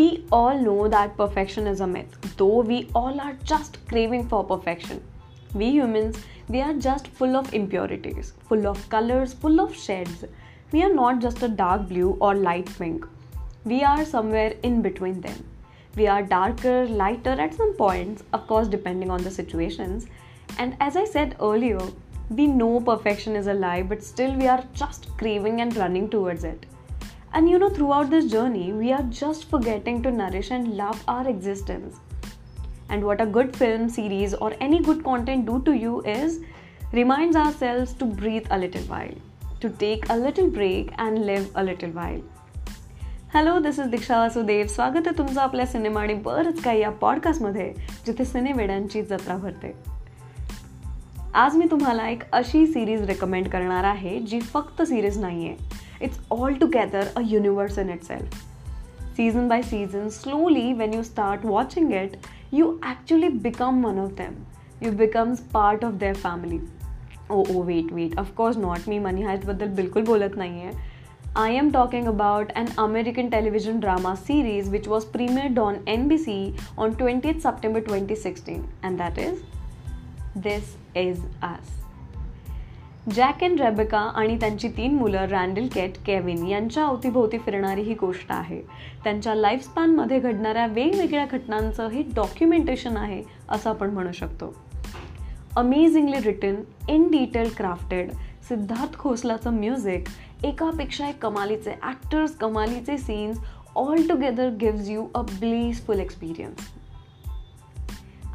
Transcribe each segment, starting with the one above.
We all know that perfection is a myth, though we all are just craving for perfection. We humans, we are just full of impurities, full of colors, full of shades. We are not just a dark blue or light pink. We are somewhere in between them. We are darker, lighter at some points, of course, depending on the situations. And as I said earlier, we know perfection is a lie, but still we are just craving and running towards it. And you know, throughout this journey, we are just forgetting to nourish and love our existence. And what a good film, series, or any good content do to you is reminds ourselves to breathe a little while, to take a little break and live a little while. Hello this is Diksha Vasudev स्वागत आहे तुमचं आपल्या cinema आणि बरंच काही या पॉडकास्टमध्ये जिथे सिनेवेड्यांची जत्रा भरते आज मी तुम्हाला एक अशी सिरीज रेकमेंड करणार आहे जी फक्त सिरीज नाही आहे It's altogether a universe in itself. Season by season, slowly, when you start watching it, you actually become one of them. You becomes part of their family. Oh, oh, wait, wait. Of course not. Me money heist बद्दल बिल्कुल बोलत नहीं है. I am talking about an American television drama series which was premiered on NBC on 20th September 2016, and that is This Is Us. Jack and Rebecca आणि त्यांची तीन मुलं Randall केट Kevin यांच्या अवतीभोवती फिरणारी ही गोष्ट आहे. त्यांच्या लाईफस्पॅनमध्ये घडणाऱ्या वेगवेगळ्या घटनांचं हे डॉक्युमेंटेशन आहे असं आपण म्हणू शकतो. Amazingly written in detail crafted Siddharth खोसलाचं music एकापेक्षा एक कमालीचे ॲक्टर्स कमालीचे scenes all together gives you a blissful experience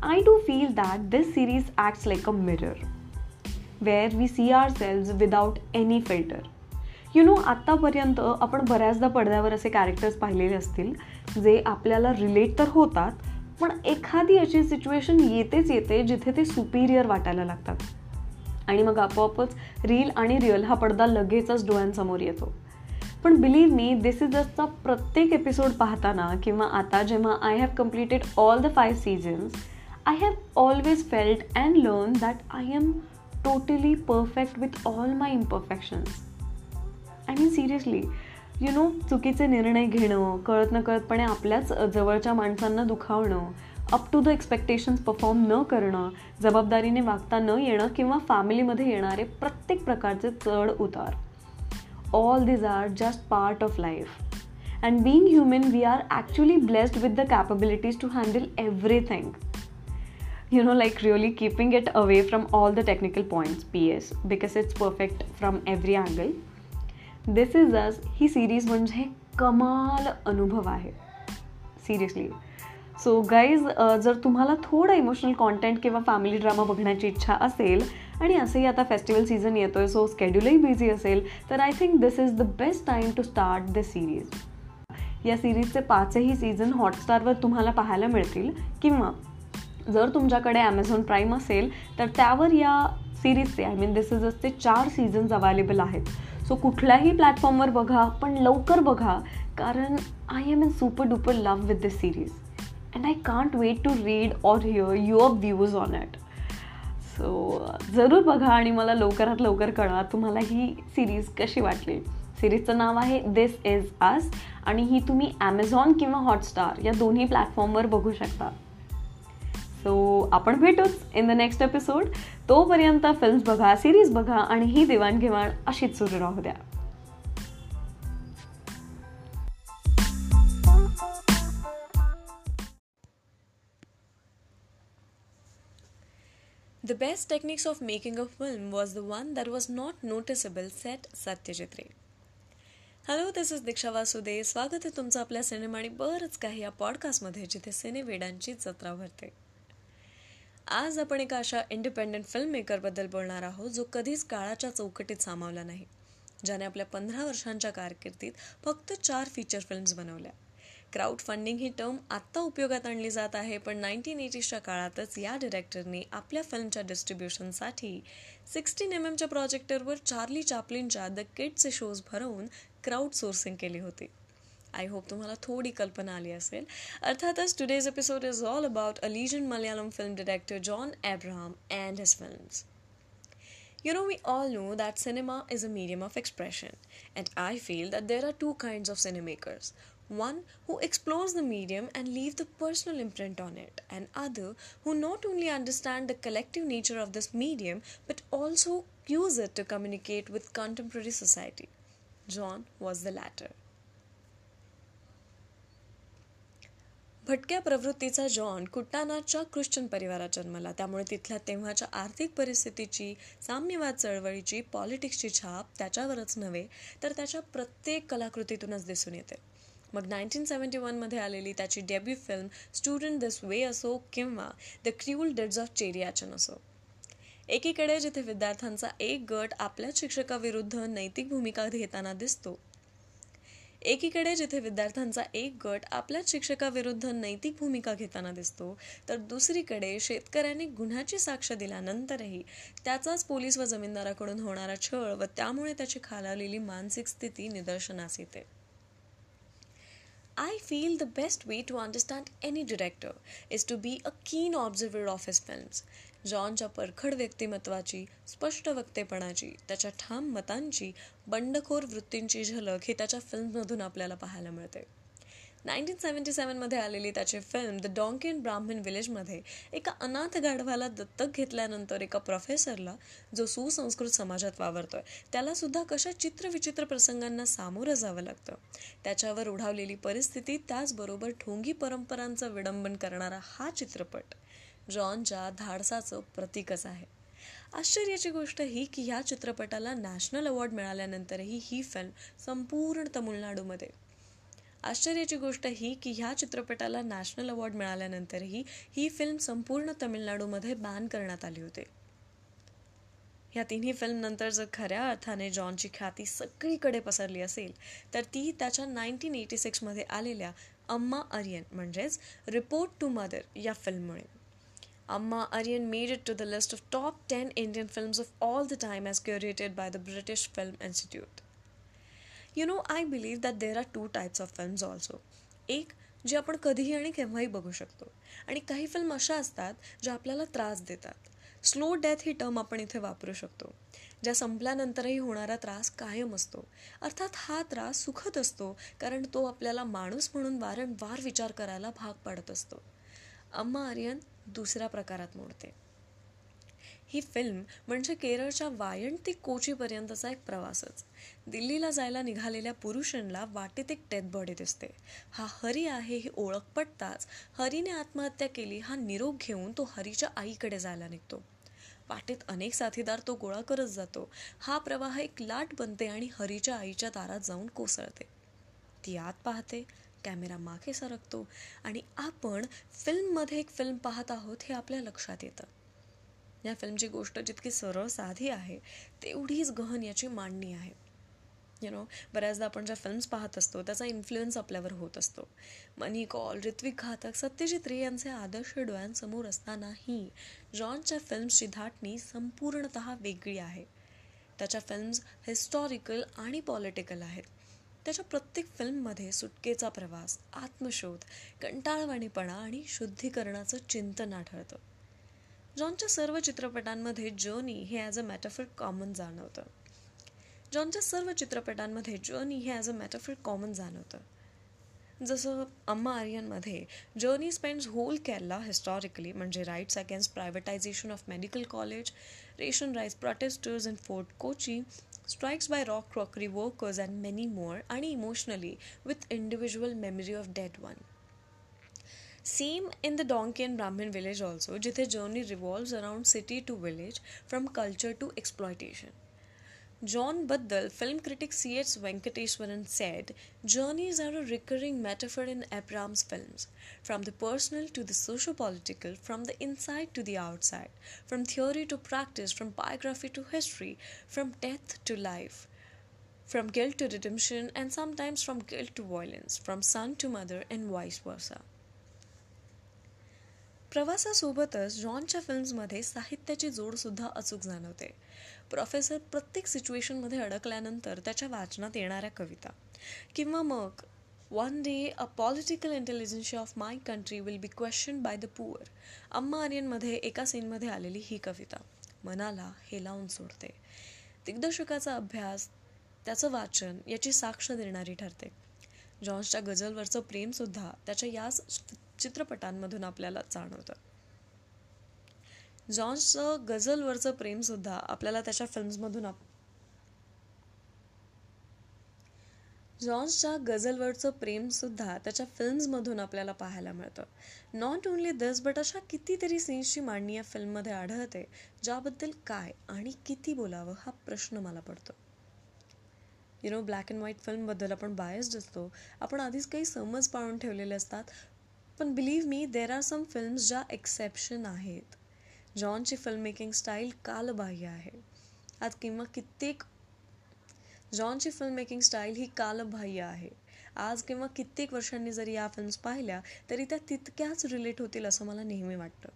I do feel that this series acts like a mirror where we see ourselves without any filter you know आत्तापर्यंत आपण बऱ्याचदा पडद्यावर असे characters पाहिलेले असतील जे आपल्याला रिलेट तर होतात पण एखादी अशी सिच्युएशन येतेच येते जिथे ते सुपिरियर वाटायला लागतात. आणि मग आपोआपच रील आणि रिअल हा पडदा लगेचच डोळ्यांसमोर येतो. पण बिलीव्ह मी दिस इज असचा प्रत्येक एपिसोड पाहताना किंवा आता जेव्हा I have completed all the five seasons I have always felt and learn that I am totally perfect with all my imperfections I mean seriously you know चुकीचे निर्णय घेणं कळत न कळतपणे आपल्याच जवळच्या माणसांना दुखावणं up to the expectations perform न करणं जबाबदारीने वागता न येणं किंवा फॅमिलीमध्ये येणारे प्रत्येक प्रकारचे चढ उतार. All these are just part of life and being human we are actually blessed with the capabilities to handle everything you know like really keeping it away from all the technical points ps because it's perfect from every angle. This is us ही series म्हणजे कमाल अनुभव आहे seriously so guys जर तुम्हाला थोडं emotional content किंवा family drama बघण्याची इच्छा असेल आणि असंही आता फेस्टिवल सीझन येतो आहे सो स्केड्यूलही बिझी असेल तर I think this is the best time to start the series या सिरीजचे पाचही सीझन हॉटस्टारवर तुम्हाला पाहायला मिळतील किंवा जर तुमच्याकडे ॲमेझॉन प्राईम असेल तर त्यावर या सिरीजचे आय मीन दिस इज असते चार सीझन्स अवेलेबल आहेत. सो कुठल्याही प्लॅटफॉर्मवर बघा पण लवकर बघा कारण I am in super duper love with this series and I can't wait to read or hear your views on it so जरूर बघा आणि मला लवकरात लवकर कळा तुम्हाला ही सिरीज कशी वाटली. सिरीजचं नाव आहे दिस इज अस आणि ही तुम्ही ॲमेझॉन किंवा हॉटस्टार या दोन्ही प्लॅटफॉर्मवर बघू शकता. सो आपण भेटूच इन द नेक्स्ट एपिसोड तोपर्यंत फिल्म्स बघा सिरीज बघा आणि ही देवाणघेवाण अशीच सुरू राहू द्या. The best techniques of making a film was the one that was not noticeable, said Satyajit Ray. Hello this is Diksha Vasude स्वागत आहे तुमचं आपल्या सिनेमा आणि बरंच काही या पॉडकास्टमध्ये जिथे सिनेवेडांची जत्रा भरते आज आपण एका अशा इंडिपेंडंट फिल्म मेकरबद्दल बोलणार आहोत जो कधीच काळाच्या चौकटीत सामावला नाही. ज्याने आपल्या पंधरा वर्षांच्या कारकिर्दीत फक्त चार फीचर फिल्म्स बनवल्या. क्राऊड फंडिंग ही टर्म आत्ता उपयोगात आणली जात आहे पण नाईन्टीन एटीजच्या काळातच या डिरेक्टरने आपल्या फिल्मच्या डिस्ट्रीब्युशनसाठी सिक्स्टीन एम एमच्या प्रोजेक्टरवर चार्ली चापलिनच्या द किडचे शोज भरवून क्राऊड सोर्सिंग केली होती. आय होप तुम्हाला थोडी कल्पना आली असेल अर्थातच today's episode is all about a legend Malayalam film director John Abraham and his films You know, we all know that cinema is a medium of expression, and I feel that there are two kinds of cinemakers. one who explores the medium and leave the personal imprint on it, and other who not only understand the collective nature of this medium but also use it to communicate with contemporary society. John was the latter. भटक्या प्रवृत्तीचा John कुट्टानाच्या Christian परिवारात जन्मला. त्यामुळे तिथल्या तेव्हाच्या आर्थिक परिस्थितीची साम्यवाद चळवळीची पॉलिटिक्सची छाप त्याच्यावरच नव्हे तर त्याच्या प्रत्येक कलाकृतीतूनच दिसून येते. मग नाईन्टीन सेवन्टी वनमध्ये आलेली त्याची debut film student this way असो किंवा द क्रिऊल डेड्स ऑफ चेरियाचन असो. एकीकडे जिथे विद्यार्थ्यांचा एक गट आपल्याच शिक्षकाविरुद्ध नैतिक भूमिका घेताना दिसतो एकीकडे जिथे विद्यार्थ्यांचा एक गट आपल्याच शिक्षकाविरुद्ध नैतिक भूमिका घेताना दिसतो तर दुसरीकडे शेतकऱ्यांनी गुन्ह्याची साक्ष दिल्यानंतरही त्याचाच पोलीस व जमीनदाराकडून होणारा छळ व त्यामुळे त्याची खालावलेली मानसिक स्थिती निदर्शनास येते I feel the best way to understand any director is to be a keen observer of his films. जॉनच्या परखड व्यक्तिमत्वाची स्पष्ट वक्तेपणाची त्याच्या ठाम मतांची बंडखोर वृत्तींची झलक ही त्याच्या फिल्ममधून आपल्याला पाहायला मिळते. नाईन्टीन सेवन्टी सेवनमध्ये आलेली त्याची फिल्म द डॉंकी ब्राह्मण विलेजमध्ये एका अनाथ गाढवाला दत्तक घेतल्यानंतर एका प्रोफेसरला जो सुसंस्कृत समाजात वावरतोय त्याला सुद्धा कशा चित्रविचित्र प्रसंगांना सामोरं जावं लागतं? त्याच्यावर उडावलेली परिस्थिती त्याचबरोबर ठोंगी परंपरांचं विडंबन करणारा हा चित्रपट. जॉनच्या धाडसाचं प्रतीकच आहे. आश्चर्याची गोष्ट ही की ह्या चित्रपटाला नॅशनल अवॉर्ड मिळाल्यानंतरही ही फिल्म संपूर्ण तमिळनाडूमध्ये. आश्चर्याची गोष्ट ही की ह्या चित्रपटाला नॅशनल अवॉर्ड मिळाल्यानंतरही ही फिल्म संपूर्ण तमिळनाडूमध्ये बॅन करण्यात आली होती. ह्या तिन्ही फिल्मनंतर जर खऱ्या अर्थाने जॉनची ख्याती सगळीकडे पसरली असेल तर ती त्याच्या नाईन्टीन एटी सिक्समध्ये आलेल्या अम्मा अरियन म्हणजेच रिपोर्ट टू मदर या फिल्ममुळे. Amma Aryan made it to the list of top ten Indian films of all the time as curated by the British film institute you know I believe that there are two types of films also एक जे आपण कधीही आणि केव्हाही बघू शकतो. आणि काही फिल्म अशा असतात ज्या आपल्याला त्रास देतात. स्लो डेथ ही टर्म आपण इथे वापरू शकतो. ज्या संपल्यानंतरही होणारा त्रास कायम असतो. अर्थात हा त्रास सुखद असतो कारण तो आपल्याला माणूस म्हणून वारंवार विचार करायला भाग पाडत असतो. अम्मा आर्यन दुसऱ्या प्रकारात मोडते. ही फिल्म म्हणजे केरळच्या वायण ते कोचीपर्यंतचा एक प्रवासच. दिल्लीला जायला निघालेल्या पुरुषांना वाटेत एक डेथ बॉडी दिसते. हा हरी आहे ही ओळख पटताच हरीने आत्महत्या केली हा निरोप घेऊन तो हरीच्या आईकडे जायला निघतो. वाटेत अनेक साथीदार तो गोळा करत जातो. हा प्रवाह एक लाट बनते आणि हरीच्या आईच्या दारात जाऊन कोसळते. ती आत पाहते कॅमेरा मागे सरकतो आणि आपण फिल्ममध्ये एक फिल्म पाहत आहोत हे आपल्या लक्षात येतं. या फिल्मची गोष्ट जितकी सरळ साधी आहे तेवढीच गहन याची मांडणी आहे. यु नो बऱ्याचदा आपण ज्या फिल्म्स पाहत असतो त्याचा इन्फ्लुएन्स आपल्यावर होत असतो. मनी कॉल ऋत्विक घातक सत्यजित रे यांचे आदर्श डोळ्यांसमोर असतानाही जॉनच्या फिल्म्सची धाटणी संपूर्णत वेगळी आहे. त्याच्या फिल्म्स हिस्टॉरिकल आणि पॉलिटिकल आहेत. त्याच्या प्रत्येक फिल्ममध्ये सुटकेचा प्रवास आत्मशोध कंटाळवाणीपणा आणि शुद्धीकरणाचं चिंतन आढळतं. जॉनच्या सर्व चित्रपटांमध्ये जर्नी हे ॲज अ मॅटरफिल कॉमन जाणवतं. जॉनच्या सर्व चित्रपटांमध्ये जर्नी हे ॲज अ मॅटरफिल कॉमन जाणवतं. जसं Amma आर्यनमध्ये journey spends whole Kerala historically म्हणजे rights against privatization of medical college ration rice protesters in Fort Kochi strikes by rock crockery workers and many more आणि emotionally with individual memory of dead one same in the donkey and Brahmin village also जिथे journey revolves around city to village from culture to exploitation जॉनबद्दल film critic C.H. Venkateswaran said, Journeys are a recurring metaphor in Abram's films, from the personal to the socio-political, from the inside to the outside, from theory to practice, from biography to history, from death to life, from guilt to redemption, and sometimes from guilt to violence, from son to mother, and vice versa. प्रवासासोबतच जॉनच्या फिल्म्समध्ये साहित्याची जोडसुद्धा अचूक जाणवते professor प्रत्येक सिच्युएशनमध्ये अडकल्यानंतर त्याच्या वाचनात येणाऱ्या कविता. किंवा मग one day a political intelligence of my country will be question by the poor Amma आर्यनमध्ये एका सीनमध्ये आलेली ही कविता. मनाला हेलावून सोडते. दिग्दर्शकाचा अभ्यास त्याचं वाचन याची साक्ष देणारी ठरते. जॉन्सच्या गझलवरचं प्रेमसुद्धा त्याच्या याच चित्रपटांमधून आपल्याला जाणवतं. जॉन्सचं गझलवरचं प्रेमसुद्धा आपल्याला त्याच्या फिल्म्समधून आप जॉन्सच्या गझलवरचं प्रेमसुद्धा त्याच्या फिल्म्समधून आपल्याला पाहायला मिळतं. नॉट ओन्ली दिस बट अशा कितीतरी सीन्सची मांडणी या फिल्ममध्ये आढळते ज्याबद्दल काय आणि किती बोलावं हा प्रश्न मला पडतो. You know black and white फिल्मबद्दल आपण बायस्ड असतो. आपण आधीच काही समज पाळून ठेवलेले असतात. पण believe me there are some films ज्या एक्सेप्शन आहेत. जॉनची फिल्ममेकिंग स्टाईल कालबाह्य आहे. आज किंवा कित्येक जॉनची फिल्म मेकिंग स्टाईल ही कालबाह्य आहे. आज किंवा कित्येक वर्षांनी जरी या फिल्म्स पाहिल्या तरी त्या तितक्याच रिलेट होतील असं मला नेहमी वाटतं.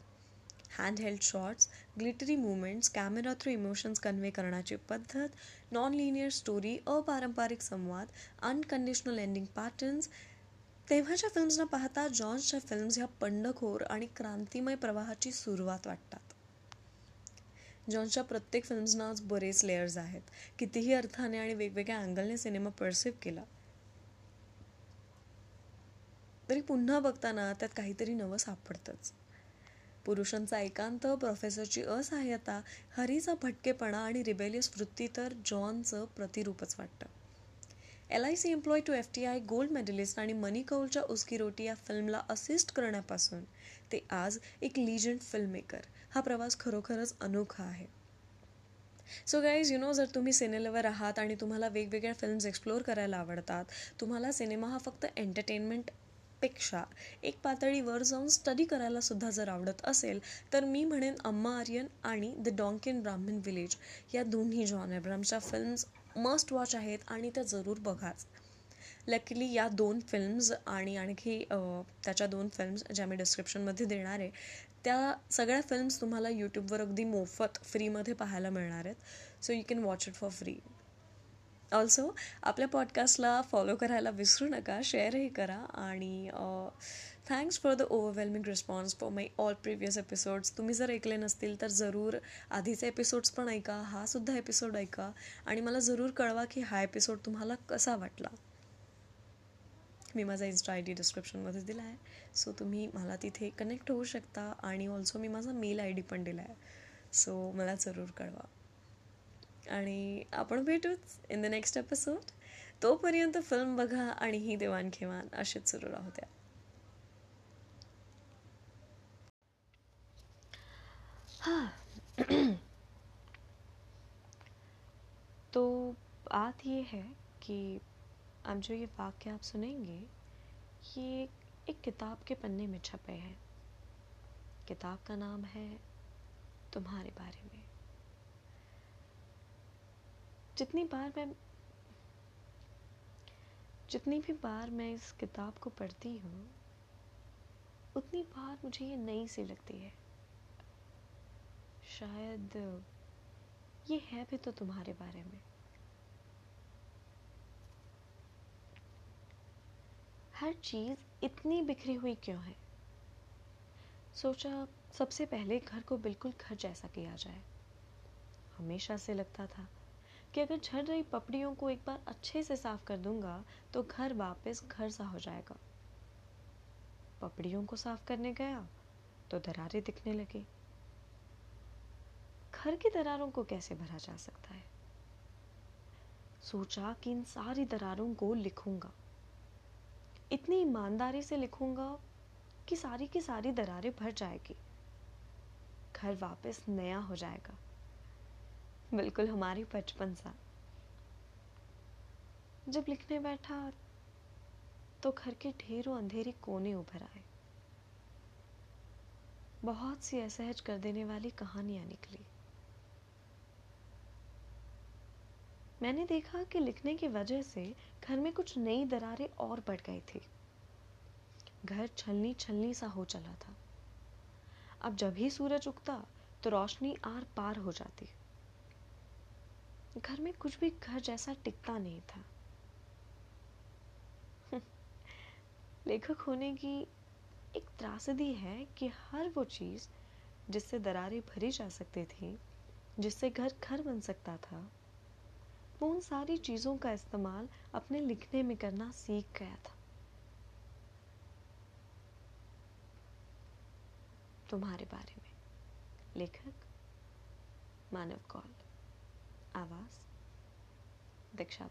Hand held shots glittery movements camera through emotions convey करण्याची पद्धत नॉन लिनियर स्टोरी अपारंपरिक संवाद अनकंडिशनल एंडिंग पॅटर्न्स तेव्हाच्या फिल्म्सना पाहता जॉन्सच्या फिल्म्स ह्या पंडखोर आणि क्रांतिमय प्रवाहाची सुरुवात वाटतात. जॉन्सच्या प्रत्येक फिल्म्सना बरेच लेयर्स आहेत. कितीही अर्थाने आणि वेगवेगळ्या अँगलने सिनेमा परसिव्ह केला तरी पुन्हा बघताना त्यात काहीतरी नवं सापडतंच. पुरुषांचा एकांत प्रोफेसरची असहाय्यता हरीचा भटकेपणा आणि रिबेलियस वृत्ती तर जॉनचं प्रतिरूपच वाटतं. L I C employ to F T I gold medalist आणि मनी कौलच्या उसकी रोटी या फिल्मला असिस्ट करण्यापासून ते आज एक लिजंड फिल्ममेकर हा प्रवास खरोखरच अनोखा आहे. सो गाईज यू नो जर तुम्ही सिनेलवर आहात आणि तुम्हाला वेगवेगळ्या फिल्म्स एक्सप्लोअर करायला आवडतात तुम्हाला सिनेमा हा फक्त एंटरटेनमेंट पेक्षा एक पातळी वर जाऊन स्टडी करायला सुद्धा जर आवडत असेल तर मी म्हणेन अम्मा आर्यन आणि द डॉंकिन ब्राह्मण विलेज या दोन्ही जॉन एब्रामच्या फिल्म्स मस्ट वॉच आहेत आणि त्या जरूर बघाच. लकीली या दोन फिल्म्स आणि आणखी त्याच्या दोन फिल्म्स ज्या मी डिस्क्रिप्शनमध्ये देणार आहे त्या सगळ्या फिल्म्स तुम्हाला यूट्यूबवर अगदी मोफत फ्रीमध्ये पाहायला मिळणार आहेत. So you can watch it for free also आपल्या पॉडकास्टला फॉलो करायला विसरू नका शेअरही करा आणि thanks for the overwhelming response for my all previous episodes तुम्ही जर ऐकले नसतील तर जरूर आधीचे एपिसोड्स पण ऐका हा सुद्धा एपिसोड ऐका आणि मला जरूर कळवा की हा एपिसोड तुम्हाला कसा वाटला. मी माझा इन्स्टा आय डी डिस्क्रिप्शनमध्ये दिला आहे. सो तुम्ही मला तिथे कनेक्ट होऊ शकता आणि ऑल्सो मी माझा मेल आय डी पण दिला आहे. सो मला जरूर कळवा. आणि आपण भेटूच इन द नेक्स्ट एपिसोड तोपर्यंत फ़िल्म बघा आणि ही देवाणघेवाण अशीच सुरू राहू द्या. तो बात ये है कि अब जो ये वाक्य आप सुनेंगे, ये एक किताब के पन्ने में छपे हैं। किताब का नाम है तुम्हारे बारे में। जितनी बार मैं, जितनी भी बार मैं इस किताब को पढ़ती हूँ, उतनी बार मुझे ये नई सी लगती है। शायद ये है भी तो तुम्हारे बारे में। हर चीज़ इतनी बिखरी हुई क्यों है? सोचा सबसे पहले घर को बिल्कुल घर जैसा किया जाए। हमेशा से लगता था कि अगर झड़ रही पपड़ियों को एक बार अच्छे से साफ़ कर दूँगा तो घर वापस घर सा हो जाएगा। पपड़ियों को साफ़ करने गया तो दरारें दिखने लगी। घर की दरारों को कैसे भरा जा सकता है? सोचा कि इन सारी दरारों को लिखूँगा। इतनी ईमानदारी से लिखूँगा कि सारी की सारी दरारें भर जाएगी। घर वापस नया हो जाएगा। बिल्कुल हमारी बचपन सा। जब लिखने बैठा तो घर के ढेरों अंधेरे कोने उभर आए। बहुत सी असहज कर देने वाली कहानियाँ निकली। मैंने देखा कि लिखने की वजह से घर में कुछ नई दरारें और बढ़ गई थी। घर छलनी छलनी सा हो चला था। अब जब ही सूरज उगता तो रोशनी आर पार हो जाती। घर में कुछ भी घर जैसा टिकता नहीं था। लेखक होने की एक त्रासदी है कि हर वो चीज़ जिससे दरारें भरी जा सकती थी, जिससे घर घर बन सकता था, वो उन सारी चीज़ों का इस्तेमाल अपने लिखने में करना सीख गया था। तुम्हारे बारे में, लेखक मानव कौल। आवाज दीक्षा